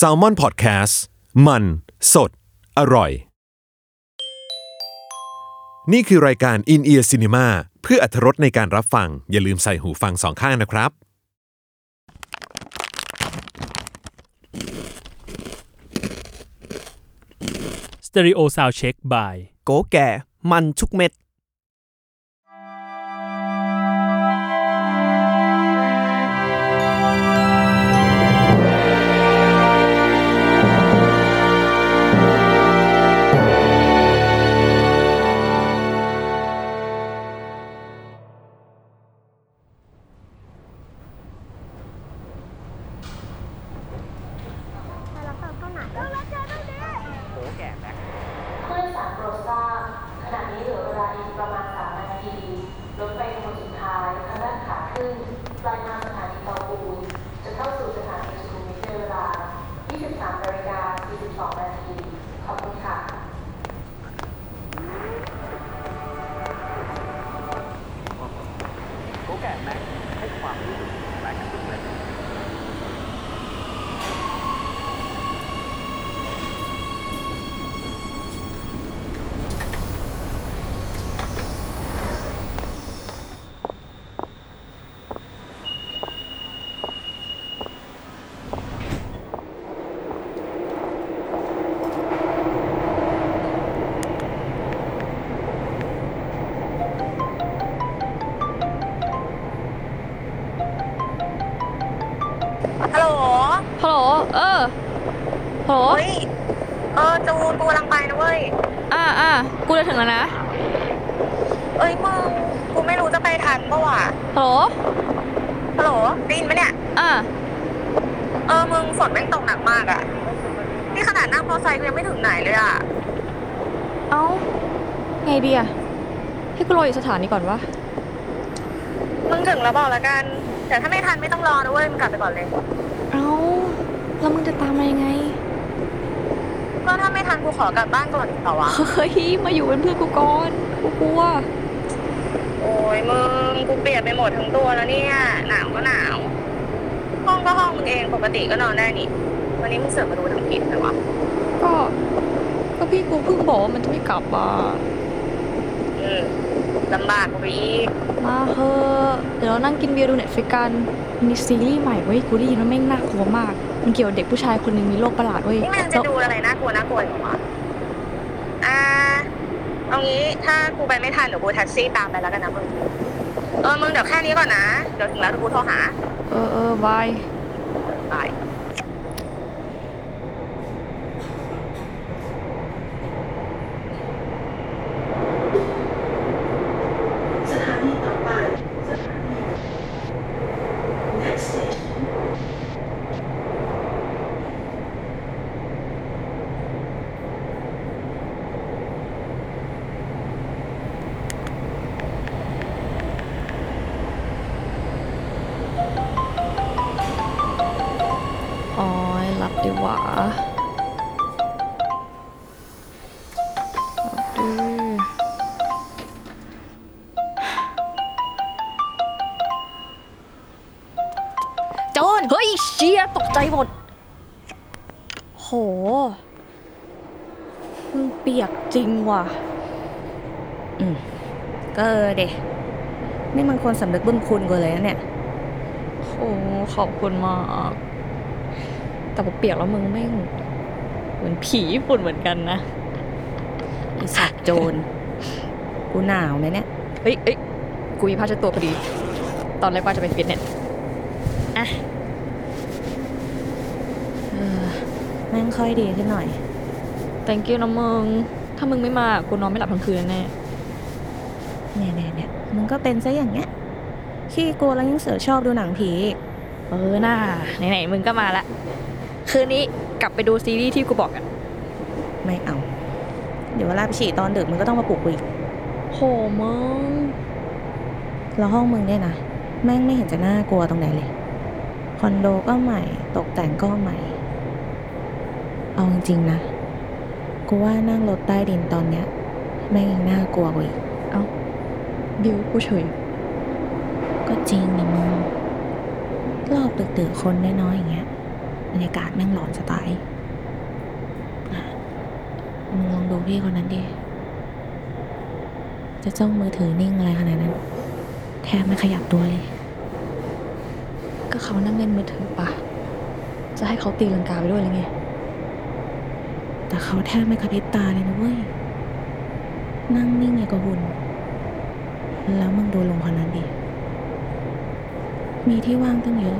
S a l ม o n PODCAST มัน สด อร่อย นี่คือรายการ In Ear Cinema เพื่ออัธรสในการรับฟัง อย่าลืมใส่หูฟังสองข้างนะครับสเตอริโอซาวเช็คบายโกแก่ มันทุกเม็ด โหลเฮ้ย เออจูนกูกำลังไปนะเว้ย อ่าอ่ากูจะถึงแล้วนะเอ้ยมึงกูไม่รู้จะไปทันปะวะฮัลโหลฮัลโหลได้ยินไหมเนี่ย อ่าเออมึงฝนแม่งตกหนักมากอะนี่ขนาดนั่งมอเตอร์ไซค์กูยังไม่ถึงไหนเลยอะเอ้าไงดีอะให้กูรออยู่สถานีก่อนวะมึงถึงแล้วบอกแล้วกัน แต่ถ้าไม่ทันไม่ต้องรอนะเว้ยมึงกลับไปก่อนเลย เอ้าแล้วมึงจะตามมายังไง ก็ถ้าไม่ทันกูขอกลับบ้านก่อนดีกว่าวะ เฮ้ยมาอยู่เป็นเพื่อนกูก่อนกูกลัว โอ้ยมึงกูเปียกไปหมดทั้งตัวแล้วเนี่ยหนาวก็หนาว ห้องก็ห้องมึงเองปกติก็นอนได้นี่ วันนี้มึงเสือกมาดูทำผิดเลยวะก็ ก็พี่กูเพิ่งบอกว่ามันจะไม่กลับอะอืมลำบากกูไปอีกมาเถอะเดี๋ยวเรานั่งกินเบียร์ดู Netflix กันมีซีรีส์ใหม่เว้ยกูได้ยินว่าแม่งน่ากลัวมาก มันเกี่ยวกับเด็กผู้ชายคนหนึ่งมีโรคประหลาดเว้ยนี่มันจะแล้วดูอะไรน่ากลัวน่ากลัวอยู่วะอ่าเอางี้ถ้ากูไปไม่ทันเดี๋ยวกูแท็กซี่ตามไปแล้วกันนะมึง เออ มึงเดี๋ยวแค่นี้ก่อนนะ เดี๋ยวถึงแล้วเดี๋ยวกูโทรหา เออเออ bye bye เฮ้ยเชียตกใจหมด โห มึงเปียกจริงว่ะ อืม ก็เออเดะนี่มันควรสำนึกบุญคุณกูเลยนะเนี่ยโหขอบคุณมาก แต่พอเปียกแล้วมึงแม่ง เหมือนผีญี่ปุ่นเหมือนกันนะไอสัตว์โจร กูหนาวไหมเนี่ยเฮ้ยเอ้ยกูมีผ้าเช็ดตัวพอดี ตอนแรกว่าจะไปฟิตเนสเออ แม่งค่อยดีขึ้นหน่อย thank you นะมึง ถ้ามึงไม่มากูนอนไม่หลับทั้งคืนแน่เนี่ยเนี่ยเนี่ยมึงก็เป็นซะอย่างเงี้ยขี้กลัวแล้วยังเสือกชอบดูหนังผีอีกเออน่าไหนๆมึงก็มาละ คืนนี้กลับไปดูซีรีส์ที่กูบอกอะไม่เอา เดี๋ยวเวลาไปฉี่ตอนดึกมึงก็ต้องมาปลุกกูอีก โหมึง แล้วห้องมึงเนี่ยนะ แม่งไม่เห็นจะน่ากลัวตรงไหนเลย คอนโดก็ใหม่ ตกแต่งก็ใหม่ เอาจริงๆนะ กูว่านั่งรถใต้ดินตอนเนี้ยแม่งยังน่ากลัวกว่าอีกบิวกูเฉย ก็จริงนะมึงรอบตึกๆคนน้อยๆอย่างเงี้ยบรรยากาศแม่งหลอนจะตายอะมึงลองดูพี่คนนั้นดิ จะจ้องมือถือนิ่งอะไรขนาดนั้น แทบไม่ขยับตัวเลย ก็เขานั่งเล่นมือถือปะจะให้เขาตีลังกาไปด้วยเลยไง แต่เขาแทบไม่กระพริบตาเลยนะเว้ย นั่งนิ่งอย่างกับหุ่น แล้วมึงดูลงคนนั้นดิ มีที่ว่างตั้งเยอะ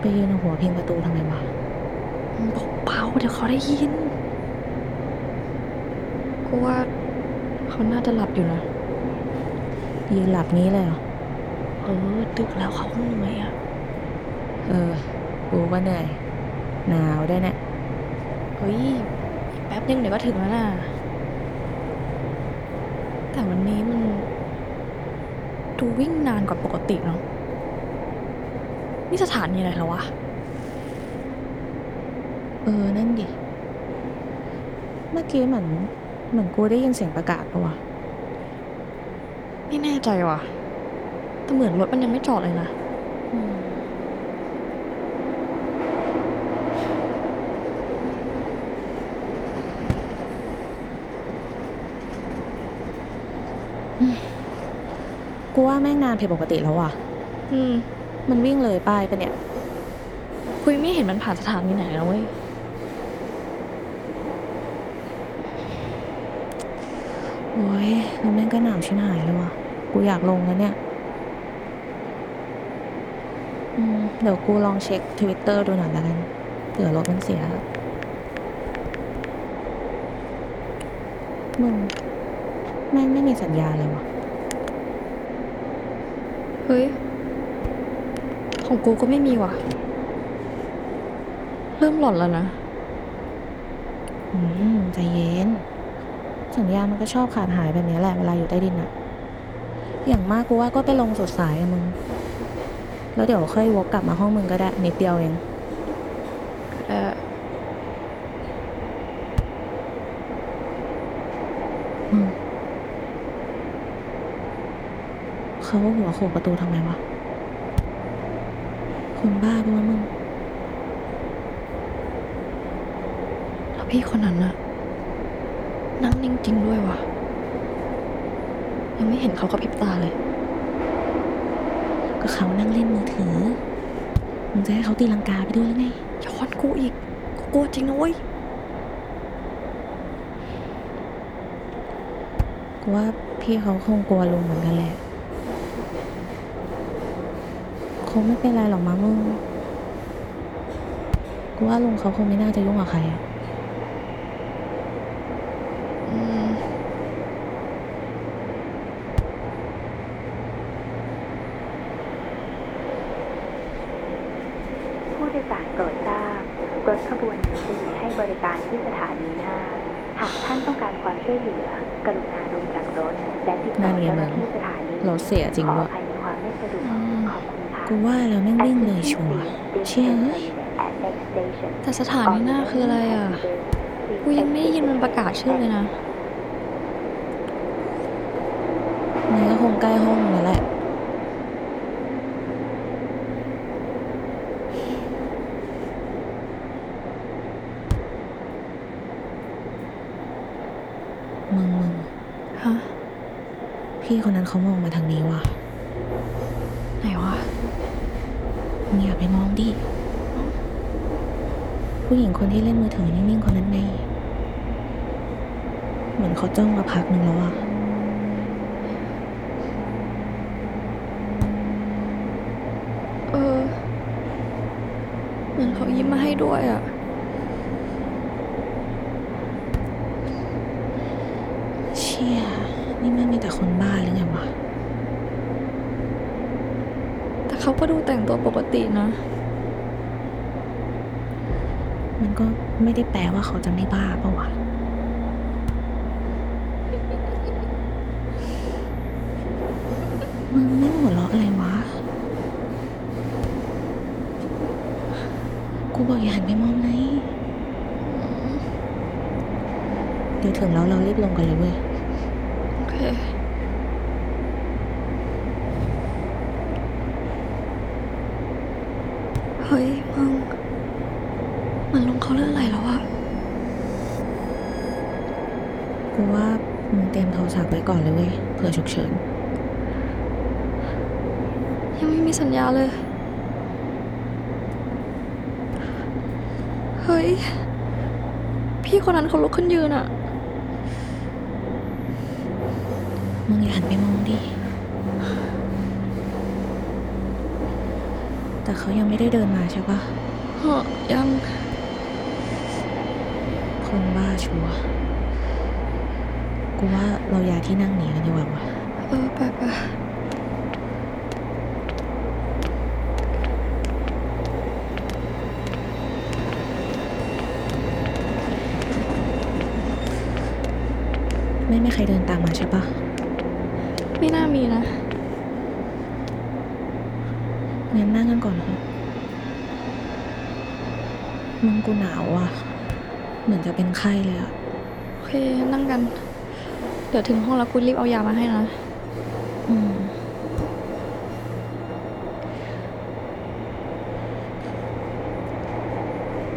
ไปยืนเอาหัวพิงประตูทำไมวะบอกเบาๆเดี๋ยวเขาได้ยิน กูว่าเขาน่าจะหลับอยู่นะ ยืนหลับนี้เลยเหรอ เออดึกแล้วเขาคงเหนื่อยอะเออ กูก็เหนื่อยหนาวด้วยเนี่ยเฮ้ยอีกแป๊บนึงเดี๋ยวก็ถึงแล้วนะแต่วันนี้มันดูวิ่งนานกว่าปกติเนาะ นี่สถานีอะไรแล้ววะ เออ นั่นดิ เมื่อกี้เหมือนเหมือนกูได้ยินเสียงประกาศปะวะ ไม่แน่ใจว่ะแต่เหมือนรถมันยังไม่จอดเลยนะ กูว่าแม่งนานผิดปกติแล้วว่ะ อืม มันวิ่งเลยป้ายปะเนี่ย คุยไม่เห็นมันผ่านสถานีไหนแล้วเว้ย โอ้ยแล้วแม่งก็หนาวชิบหายเลยว่ะ กูอยากลงแล้วเนี่ย อืม เดี๋ยวกูลองเช็คทวิตเตอร์ดูหน่อยละกันเผื่อรถมันเสียมึง แม่งไม่มีสัญญาณเลยว่ะเฮ้ย ของกูก็ไม่มีว่ะ เริ่มหลอนแล้วนะ อืม ใจเย็น สัญญาณมันก็ชอบขาดหายแบบนี้แหละเวลาอยู่ใต้ดินอะอย่างมากกูว่าก็ไปลงสดสายอะมึง แล้วเดี๋ยวค่อยวกกลับมาห้องมึงก็ได้ นิดเดียวเองเอออืม เขาว่าหัวโขกประตูทำไมวะ คนบ้าปะวะมึง แล้วพี่คนนั้นอะนั่งนิ่งจริงด้วยว่ะยังไม่เห็นเขากระพริบตาเลย ก็เขานั่งเล่นมือถือ มึงจะให้เขาตีลังกาไปด้วยหรือไงย้อนกูอีก กูกลัวจริงนะเว้ยกูว่าพี่เขาคงกลัวลุงเหมือนกันแหละ คงไม่เป็นไรหรอกมั้งมึง กูว่าลุงเขาคงไม่น่าจะยุ่งกับใครอะอืมผู้โดยสารโปรดทราบรถขบวนนี้จะหยุดให้บริการที่สถานีหน้า หากท่านต้องการความช่วยเหลือ กรุณาลงจากรถและติดต่อเจ้าหน้าที่สถานีรถเสียจริงขอด้วยอภัยในความไม่สะดวกขอบคุณค่ะ กูว่าแล้วแม่งวิ่งเลยชัวร์เชี่ยเอ้ยแต่สถานีหน้าคืออะไรอะ กูยังไม่ได้ยินมันประกาศชื่อเลยนะมันก็คงใกล้ห้องแล้วแหละ มึงมึงฮะ พี่คนนั้นเขามองมาทางนี้ว่ะ ไหนวะ มึง อย่าไปมองดิ ผู้หญิงคนที่เล่นมือถือนิ่งๆคนนั้นไงเหมือนเขาจ้องมาพักหนึ่งแล้วอะเออ เหมือนเขายิ้มมาให้ด้วยอะ เชี่ย นี่แม่งมีแต่คนบ้าหรือไงวะ แต่ เขาก็ดูแต่งตัวปกตินะ มันก็ไม่ได้แปลว่าเขาจะไม่บ้าปะวะมึงไม่หัวเราะอะไรวะ กูบอกอย่าหันไปมองไง เดี๋ยวถึงแล้วเรารีบลงกันเลยเว้ย โอเค เฮ้ยมึงมันลงเขาเรื่องอะไรแล้วอะกูว่ามึงเตรียมโทรศัพท์ไว้ก่อนเลยเว้ยเผื่อฉุกเฉิน ยังไม่มีสัญญาเลย เฮ้ย พี่คนนั้นเขาลุกขึ้นยืนอะมึงอย่าหันไปมองดิ แต่เขายังไม่ได้เดินมาใช่ปะเหอะยัง คนบ้าชัวร์กูว่าเราย้ายที่นั่งหนีกันดีกว่าวะเออไปไปไม่มีใครเดินตามมาใช่ปะไม่น่ามีนะ งั้ นนั่งกันก่อนเถอะมึงกูหนาวอะ เหมือนจะเป็นไข้เลยอะ โอเค นั่งกัน เดี๋ยวถึงห้องแล้วกูรีบเอายามาให้นะ อืม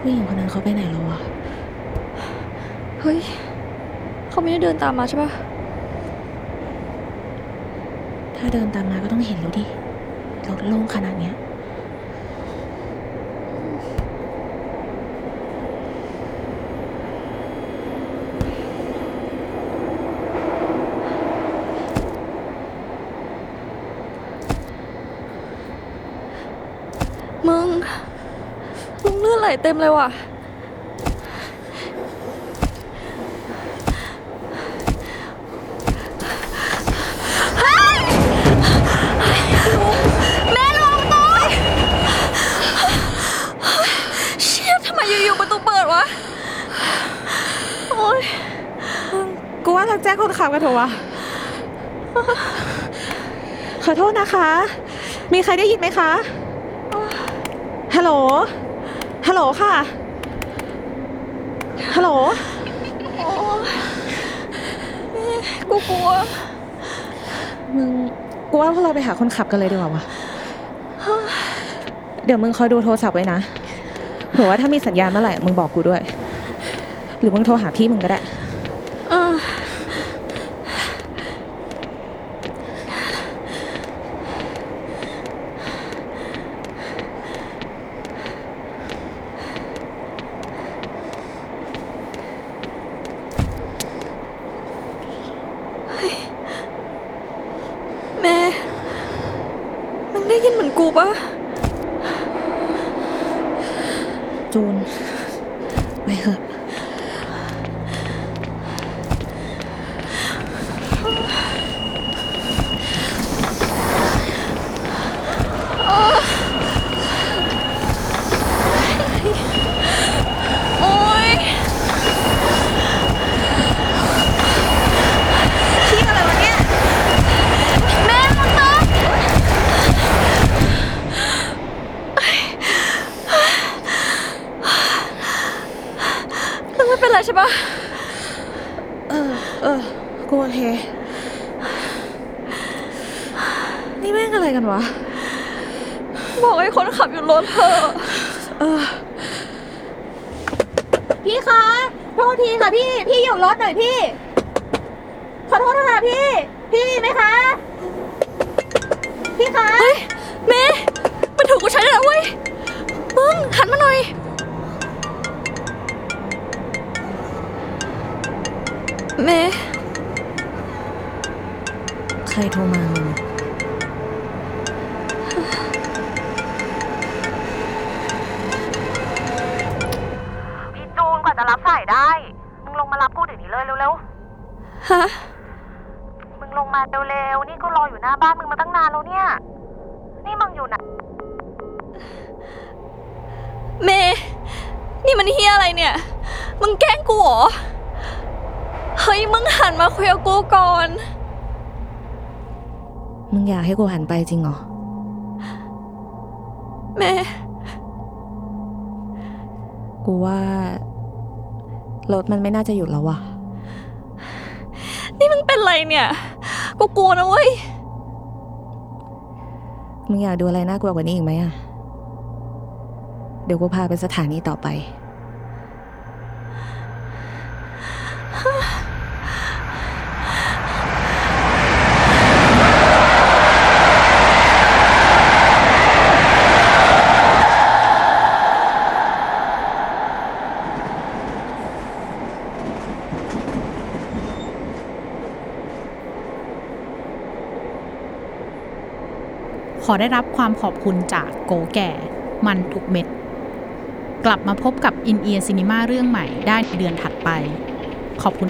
ผู้หญิงคนนั้นเขาไปไหนแล้ววะ เฮ้ย เขาไม่ได้เดินตามมาใช่ปะถ้าเดินตามมาก็ต้องเห็นแล้วดิ รถโล่งขนาดเนี้ยมึง มึงเลือดไหลเต็มเลยว่ะ แม่ลงตัวเชี่ยทำไมอยู่ๆประตูเปิดวะ โอ๊ย กูว่าทักแจ้งคนขับกันเถอะวะขอโทษนะคะ มีใครได้ยินไหมคะ ฮัลโหล ฮัลโหลค่ะ ฮัลโหลกูกลัว มึงกูว่าพวกเราไปหาคนขับกันเลยดีกว่าวะเดี๋ยวมึงคอยดูโทรศัพท์ไว้นะเผื่อว่าถ้ามีสัญญาณเมื่อไหร่ มึงบอกกูด้วย หรือมึงโทรหาพี่มึงก็ได้ นี่แม่งอะไรกันวะ บอกให้คนขับอยู่รถเถอะพี่คะโทษทีค่ะพี่ พี่หยุดรถหน่อยพี่ ขอโทษนะคะพี่ พี่ไหมคะ พี่คะ เฮ้ยเมย์มันถูกกูใช้แล้วเว้ยมึงหันมาหน่อย เมย์ ใครโทรมามึง มึงอยากให้กูหันไปจริงเหรอเมย์กูว่า รถมันไม่น่าจะหยุดแล้ววะนี่มึงเป็นไรเนี่ย กูกลัวนะเว้ย มึงอยากดูอะไรน่ากลัวกว่านี้อีกไหมอะเดี๋ยวกูพาไปสถานีต่อไป ข อได้รับความขอบคุณจากโกแก่ มันทุกเม็ด กลับมาพบกับอินเอียร์ซีนีมาเรื่องใหม่ได้ในเดือนถัดไป ขอบคุณ